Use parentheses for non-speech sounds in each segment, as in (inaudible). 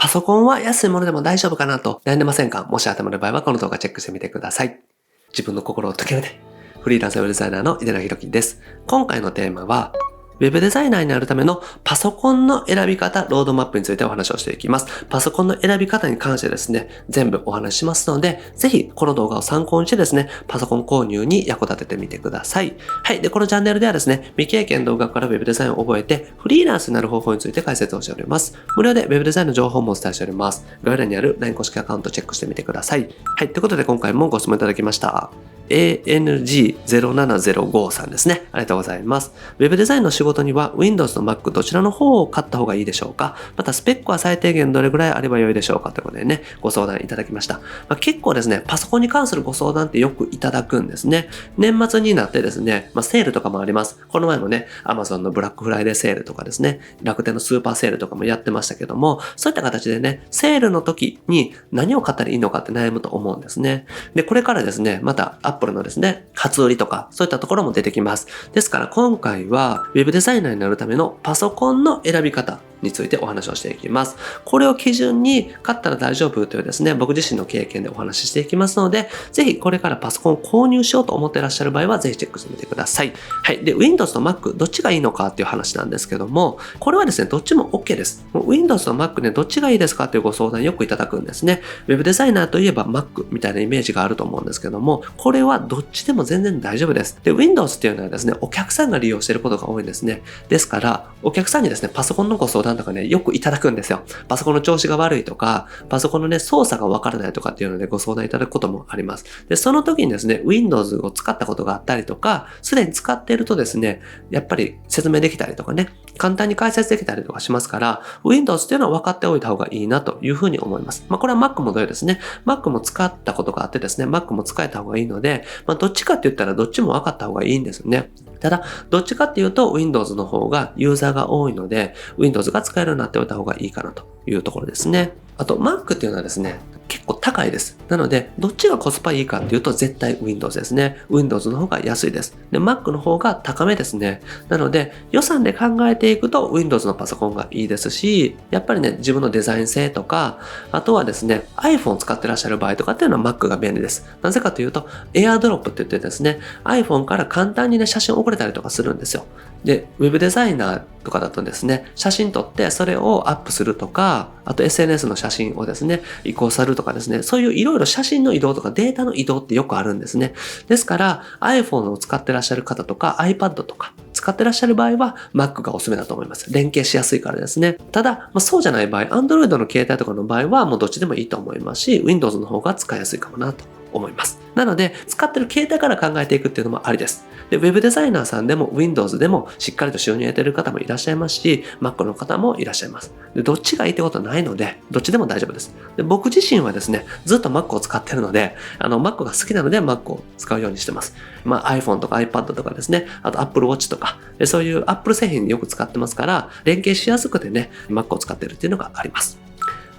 パソコンは安いものでも大丈夫かなと悩んでませんか？もし頭の場合はこの動画チェックしてみてください。自分の心を解けるで。フリーランスウェブデザイナーの井出野弘樹です。今回のテーマは、ウェブデザイナーになるためのパソコンの選び方、ロードマップについてお話をしていきます。パソコンの選び方に関してですね、全部お話しますので、ぜひこの動画を参考にしてですね、パソコン購入に役立ててみてください。はい。で、このチャンネルではですね、未経験動画からウェブデザインを覚えて、フリーランスになる方法について解説をしております。無料でウェブデザインの情報もお伝えしております。概要欄にある LINE 公式アカウントチェックしてみてください。はい。ということで今回もご質問いただきました。ANG0705 さんですね。ありがとうございます。ウェブデザインの仕事には Windows と Mac どちらの方を買った方がいいでしょうか？またスペックは最低限どれぐらいあればよいでしょうかということでね、ご相談いただきました。まあ、結構ですね、パソコンに関するご相談ってよくいただくんですね。年末になってですね、まあ、セールとかもあります。この前もね、Amazon のブラックフライデーセールとかですね、楽天のスーパーセールとかもやってましたけども、そういった形でね、セールの時に何を買ったらいいのかって悩むと思うんですね。で、これからですね、またプルのですね、初売りとか、そういったところも出てきます。ですから今回は Web デザイナーになるためのパソコンの選び方についてお話をしていきます。これを基準に買ったら大丈夫というですね、僕自身の経験でお話ししていきますので、ぜひこれからパソコンを購入しようと思ってらっしゃる場合は、ぜひチェックしてみてください。はい。で、Windows と Mac どっちがいいのかっていう話なんですけども、これはですね、どっちも OK です。Windows と Mac ね、どっちがいいですかっていうご相談よくいただくんですね。Web デザイナーといえば Mac みたいなイメージがあると思うんですけども、これははどっちでも全然大丈夫です。で、Windows っていうのはですね、お客さんが利用してることが多いんですね。ですから、お客さんにですね、パソコンのご相談とかね、よくいただくんですよ。パソコンの調子が悪いとか、パソコンのね、操作がわからないとかっていうのでご相談いただくこともあります。で、その時にですね、Windows を使ったことがあったりとか、すでに使っているとですね、やっぱり説明できたりとかね、簡単に解説できたりとかしますから、Windows っていうのは分かっておいた方がいいなというふうに思います。まあ、これは Mac も同様ですね。Mac も使ったことがあってですね、Mac も使えた方がいいので、まあ、どっちかって言ったらどっちも分かった方がいいんですよね。ただ、どっちかっていうと Windows の方がユーザーが多いので、Windows が使えるようになっておいた方がいいかなというところですね。あと Mac っていうのはですね、結構高いです。なので、どっちがコスパいいかっていうと絶対 Windows ですね。Windows の方が安いです。で、Mac の方が高めですね。なので、予算で考えていくと Windows のパソコンがいいですし、やっぱりね、自分のデザイン性とか、あとはですね、iPhone を使ってらっしゃる場合とかっていうのは Mac が便利です。なぜかというと、AirDrop って言ってですね、iPhone から簡単にね、写真を送れたりとかするんですよ。で、ウェブデザイナーとかだとですね、写真撮ってそれをアップするとか、あと SNS の写真をですね、移行されるとかですね、そういういろいろ写真の移動とかデータの移動ってよくあるんですね。ですから iPhone を使ってらっしゃる方とか iPad とか使ってらっしゃる場合は Mac がおすすめだと思います。連携しやすいからですね。ただ、まあ、そうじゃない場合、Android の携帯とかの場合はもうどっちでもいいと思いますし、Windows の方が使いやすいかもなと思います。なので、使ってる携帯から考えていくっていうのもありです。で、Web デザイナーさんでも Windows でもしっかりと収入を得てる方もいらっしゃいますし、Mac の方もいらっしゃいます。で、どっちがいいってことはないので、どっちでも大丈夫です。で、僕自身はですね、ずっと Mac を使ってるので、あの、Mac が好きなので Mac を使うようにしてます。まあ iPhone とか iPad とかですね、あと Apple Watch とか、そういう Apple 製品よく使ってますから、連携しやすくてね、Mac を使ってるっていうのがあります。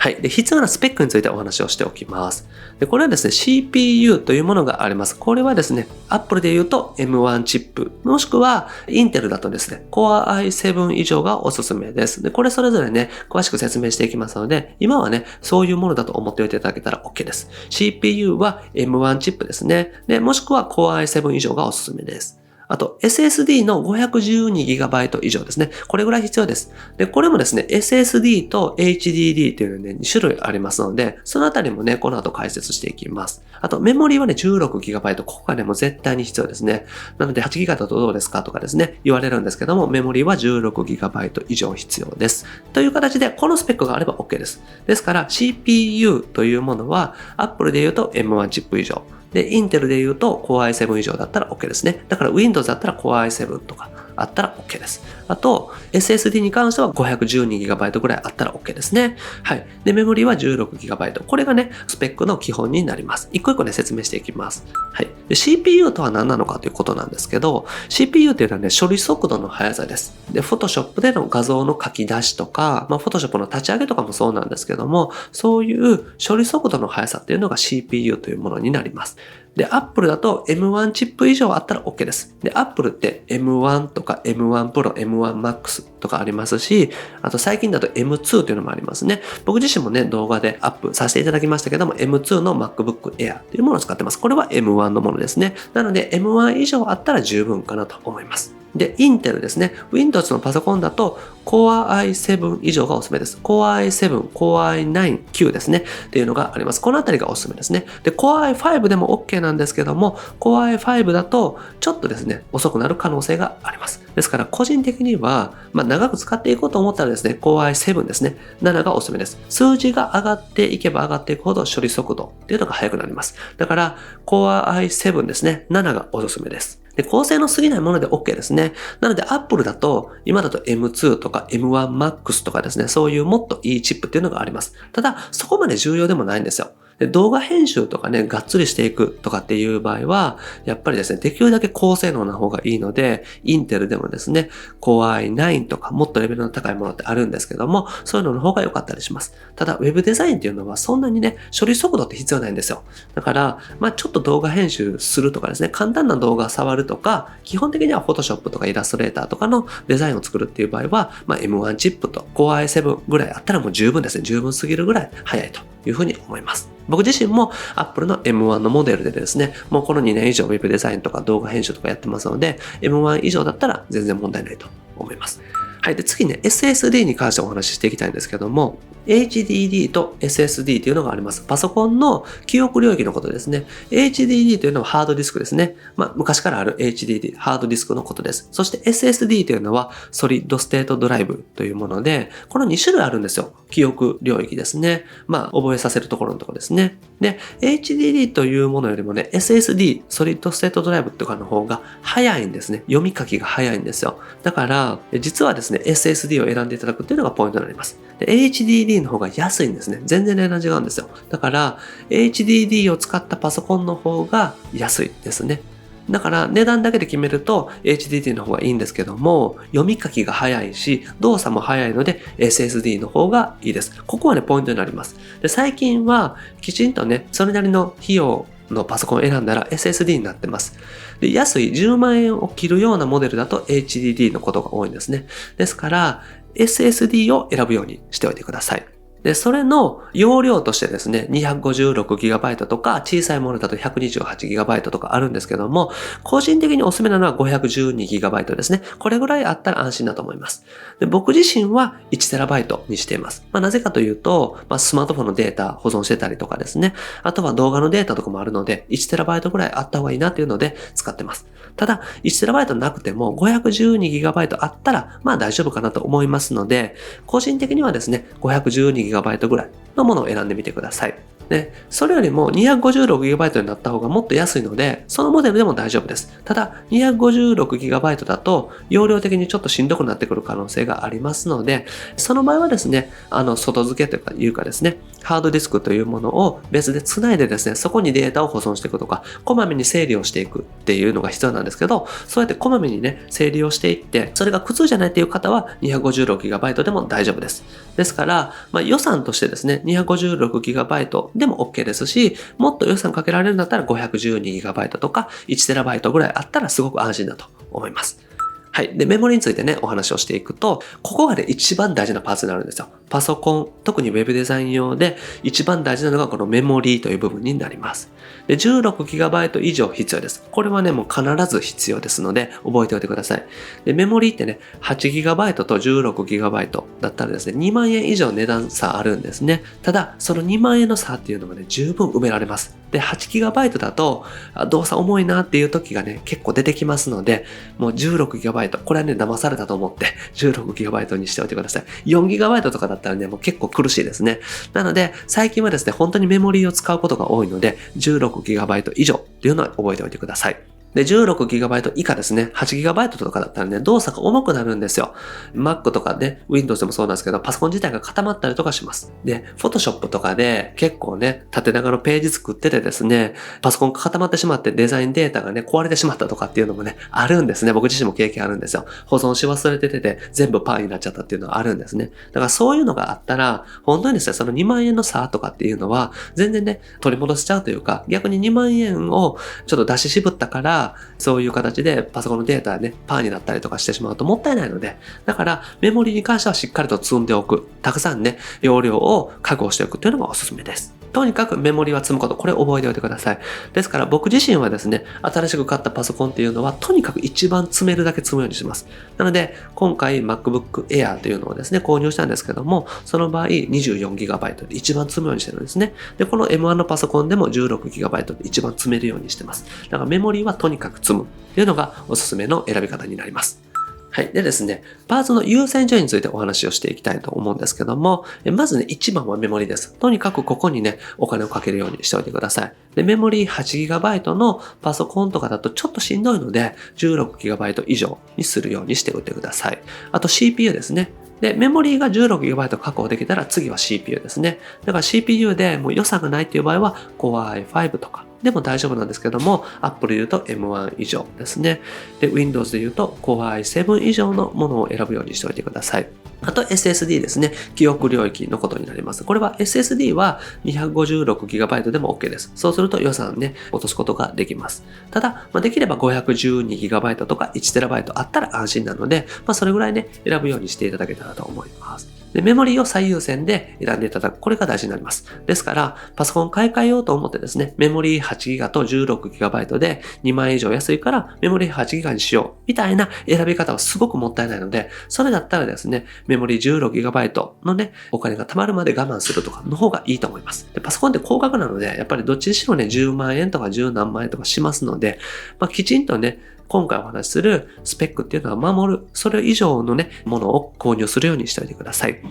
はい。で、必要なスペックについてお話をしておきます。で、これはですね、CPU というものがあります。これはですね、Apple で言うと M1 チップ、もしくは Intel だとですね、Core i7 以上がおすすめです。で、これそれぞれね、詳しく説明していきますので、今はね、そういうものだと思っておいていただけたら OK です。CPU は M1 チップですね。で、もしくは Core i7 以上がおすすめです。あと SSD の 512GB 以上ですね。これぐらい必要です。で、これもですね、SSD と HDD というのね、2種類ありますので、そのあたりもね、この後解説していきます。あと、メモリーはね、16GB。ここがね、もう絶対に必要ですね。なので、8GB だとどうですかとかですね、言われるんですけども、メモリは 16GB 以上必要です。という形で、このスペックがあれば OK です。ですから、CPU というものは、Apple で言うと M1 チップ以上。で、インテルで言うと Core i7 以上だったら OK ですね。だから Windows だったら Core i7 とかあったら OK です。あと、SSD に関しては 512GB ぐらいあったら OK ですね。はい。で、メモリは 16GB。これがね、スペックの基本になります。一個一個ね、説明していきます。はい。で、CPU とは何なのかということなんですけど、CPU っていうのはね、処理速度の速さです。で、Photoshop での画像の書き出しとか、まあ、Photoshop の立ち上げとかもそうなんですけども、そういう処理速度の速さっていうのが CPU というものになります。で、Apple だと M1 チップ以上あったら OK です。で、Apple って M1 とか M1 Pro、M1 Max とかありますし、あと最近だと M2 というのもありますね。僕自身もね、動画でアップさせていただきましたけども、M2 の MacBook Air というものを使ってます。これは M1 のものですね。なので M1 以上あったら十分かなと思います。で、インテルですね。Windows のパソコンだと Core i7 以上がおすすめです。Core i7、Core i9、9ですね。っていうのがあります。このあたりがおすすめですね。で、Core i5 でも OK なんですけども、Core i5 だとちょっとですね、遅くなる可能性があります。ですから個人的には、まあ、長く使っていこうと思ったらですね、Core i7 ですね。7がおすすめです。数字が上がっていけば上がっていくほど処理速度っていうのが速くなります。だから Core i7 ですね。7がおすすめです。で、構成の過ぎないもので OK ですね。なので Apple だと、今だと M2 とか M1Max とかですね、そういうもっといいチップっていうのがあります。ただ、そこまで重要でもないんですよ。で動画編集とかね、がっつりしていくとかっていう場合は、やっぱりですね、できるだけ高性能な方がいいので、インテルでもですね、Core i9 とかもっとレベルの高いものってあるんですけども、そういうのの方が良かったりします。ただ、Web デザインっていうのはそんなにね、処理速度って必要ないんですよ。だから、まあちょっと動画編集するとかですね、簡単な動画触るとか、基本的には Photoshop とかイラストレーターとかのデザインを作るっていう場合は、まあ M1 チップと Core i7 ぐらいあったらもう十分ですね。十分すぎるぐらい早いというふうに思います。僕自身も Apple の M1 のモデルでですね、もうこの2年以上 Web デザインとか動画編集とかやってますので、M1 以上だったら全然問題ないと思います。はい。で、次ね、SSD に関してお話ししていきたいんですけども、HDD と SSD というのがあります。パソコンの記憶領域のことですね。HDD というのはハードディスクですね。まあ、昔からある HDD、ハードディスクのことです。そして SSD というのはソリッドステートドライブというもので、この2種類あるんですよ。記憶領域ですね。まあ、覚えさせるところのところですね。で、HDD というものよりもね、SSD、ソリッドステートドライブとかの方が早いんですね。読み書きが早いんですよ。だから、実はですね、SSD を選んでいただくっていうのがポイントになります。で HDD の方が安いんですね。全然値段違うんですよ。だから、HDD を使ったパソコンの方が安いですね。だから値段だけで決めると HDD の方がいいんですけども、読み書きが早いし、動作も早いので SSD の方がいいです。ここはね、ポイントになります。で最近はきちんとね、それなりの費用のパソコンを選んだら SSD になってます。で安い10万円を切るようなモデルだと HDD のことが多いんですね。ですから SSD を選ぶようにしておいてください。で、それの容量としてですね、256GB とか、小さいものだと 128GB とかあるんですけども、個人的におすすめなのは 512GB ですね。これぐらいあったら安心だと思います。で僕自身は 1TB にしています。まあ、なぜかというと、まあ、スマートフォンのデータ保存してたりとかですね。あとは動画のデータとかもあるので、1TB ぐらいあった方がいいなっていうので使ってます。ただ、1TB なくても 512GB あったら、まあ大丈夫かなと思いますので、個人的にはですね、512GB GB ぐらいのものを選んでみてください。ね、それよりも 256GB になった方がもっと安いので、そのモデルでも大丈夫です。ただ、256GB だと、容量的にちょっとしんどくなってくる可能性がありますので、その場合はですね、あの、外付けというかですね、ハードディスクというものを別で繋いでですね、そこにデータを保存していくとか、こまめに整理をしていくっていうのが必要なんですけど、そうやってこまめにね、整理をしていって、それが苦痛じゃないっていう方は 256GB でも大丈夫です。ですから、まあ、予算としてですね、256GB でも OK ですし、もっと予算かけられるんだったら 512GB とか 1TB ぐらいあったらすごく安心だと思います。はい。で、メモリについてね、お話をしていくと、ここがね、一番大事なパーツになるんですよ。パソコン、特に Web デザイン用で一番大事なのがこのメモリーという部分になります。で、16GB 以上必要です。これはね、もう必ず必要ですので、覚えておいてください。で、メモリーってね、8GB と 16GB だったらですね、2万円以上値段差あるんですね。ただ、その2万円の差っていうのがね、十分埋められます。で、8GB だと、動作重いなっていう時がね、結構出てきますので、もう 16GB、これはね、騙されたと思って (laughs) 16GB にしておいてください。4GB とかだったらね、もう結構苦しいですね。なので、最近はですね、本当にメモリーを使うことが多いので、16GB 以上っていうのは覚えておいてください。で、16GB 以下ですね、8GB とかだったらね、動作が重くなるんですよ。Mac とかね、Windows でもそうなんですけど、パソコン自体が固まったりとかします。で、Photoshop とかで結構ね、縦長のページ作っててですね、パソコンが固まってしまってデザインデータがね、壊れてしまったとかっていうのもね、あるんですね。僕自身も経験あるんですよ。保存し忘れててて、全部パーになっちゃったっていうのはあるんですね。だからそういうのがあったら、本当にですね、その2万円の差とかっていうのは、全然ね、取り戻しちゃうというか、逆に2万円をちょっと出し渋ったから、そういう形でパソコンのデータね、パーになったりとかしてしまうともったいないので、だからメモリに関してはしっかりと積んでおく。たくさんね、容量を確保しておくというのがおすすめです。とにかくメモリは積むこと、これ覚えておいてください。ですから僕自身はですね、新しく買ったパソコンっていうのは、とにかく一番積めるだけ積むようにします。なので、今回 MacBook Air というのをですね、購入したんですけども、その場合 24GB で一番積むようにしてるんですね。で、この M1 のパソコンでも 16GB で一番積めるようにしてます。だからメモリはとにかく積むというのがおすすめの選び方になります。はい。でですね、パーツの優先順位についてお話をしていきたいと思うんですけども、まずね、一番はメモリです。とにかくここにね、お金をかけるようにしておいてください。で、メモリ 8GB のパソコンとかだとちょっとしんどいので、16GB 以上にするようにしておいてください。あと CPU ですね。で、メモリーが 16GB 確保できたら次は CPU ですね。だから CPU でもう予算がないっていう場合は Core i5 とかでも大丈夫なんですけども、Apple で言うと M1 以上ですね。で、Windows で言うと Core i7 以上のものを選ぶようにしておいてください。あと SSD ですね。記憶領域のことになります。これは SSD は 256GB でも OK です。そうすると予算ね、落とすことができます。ただ、まあ、できれば 512GB とか 1TB あったら安心なので、まあ、それぐらいね、選ぶようにしていただけたらと思います。で、メモリーを最優先で選んでいただく。これが大事になります。ですから、パソコン買い替えようと思ってですね、メモリー 8GB と 16GB で2万円以上安いからメモリー 8GB にしよう。みたいな選び方はすごくもったいないので、それだったらですね、メモリー 16GB のね、お金が貯まるまで我慢するとかの方がいいと思います。でパソコンって高額なので、やっぱりどっちにしろね、10万円とか10何万円とかしますので、まあ、きちんとね、今回お話しするスペックっていうのは守る、それ以上のね、ものを購入するようにしておいてください。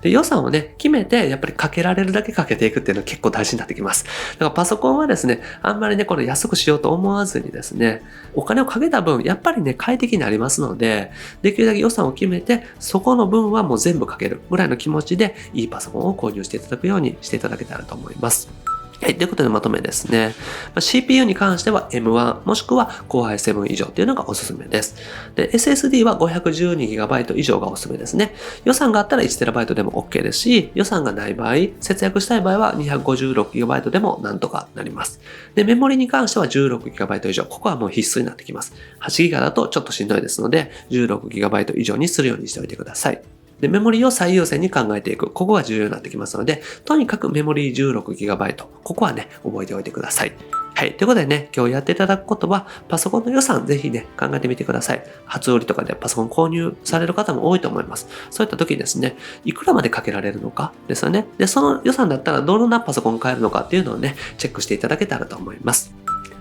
で、予算をね、決めて、やっぱりかけられるだけかけていくっていうのは結構大事になってきます。だからパソコンはですね、あんまりね、これ安くしようと思わずにですね、お金をかけた分、やっぱりね、快適になりますので、できるだけ予算を決めて、そこの分はもう全部かけるぐらいの気持ちで、いいパソコンを購入していただくようにしていただけたらと思います。はい。ということでまとめですね。ま CPU に関しては M1 もしくは Core i7 以上というのがおすすめです。で、SSD は 512GB 以上がおすすめですね。予算があったら 1TB でも OK ですし、予算がない場合、節約したい場合は 256GB でもなんとかなります。で、メモリに関しては 16GB 以上。ここはもう必須になってきます。8GB だとちょっとしんどいですので、16GB 以上にするようにしておいてください。で、メモリを最優先に考えていく。ここが重要になってきますので、とにかくメモリー 16GB。ここはね、覚えておいてください。はい。ということでね、今日やっていただくことは、パソコンの予算ぜひね、考えてみてください。初売りとかでパソコン購入される方も多いと思います。そういった時にですね、いくらまでかけられるのかですよね。で、その予算だったらどんなパソコン買えるのかっていうのをね、チェックしていただけたらと思います。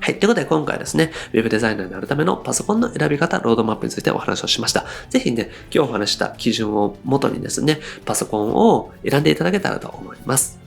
はい。ということで今回ですね、Web デザイナーになるためのパソコンの選び方、ロードマップについてお話をしました。ぜひね、今日お話した基準をもとにですね、パソコンを選んでいただけたらと思います。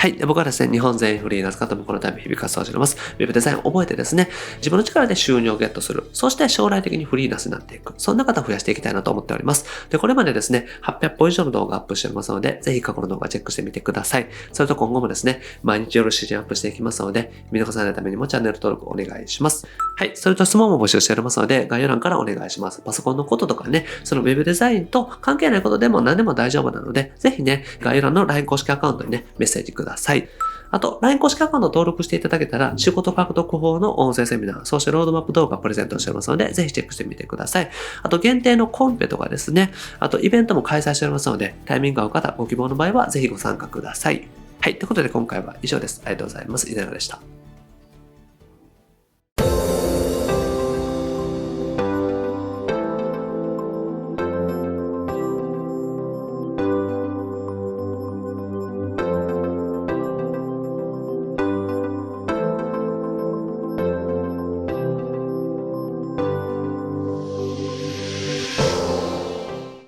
はい。僕はですね、日本全員フリーランス方もこのため日々活動しております。ウェブデザインを覚えてですね、自分の力で収入をゲットする。そして将来的にフリーランスになっていく。そんな方を増やしていきたいなと思っております。で、これまでですね、800本以上の動画アップしておりますので、ぜひ過去の動画チェックしてみてください。それと今後もですね、毎日夜7時アップしていきますので、見逃さないためにもチャンネル登録お願いします。はい。それと質問も募集しておりますので、概要欄からお願いします。パソコンのこととかね、そのウェブデザインと関係ないことでも何でも大丈夫なので、ぜひね、概要欄の LINE 公式アカウントにね、メッセージください。あと、LINE 公式アカウント登録していただけたら、仕事獲得法の音声セミナー、そしてロードマップ動画プレゼントしておりますので、ぜひチェックしてみてください。あと、限定のコンペとかですね、あと、イベントも開催しておりますので、タイミングが合う方、ご希望の場合は、ぜひご参加ください。はい。ということで、今回は以上です。ありがとうございます。井上でした。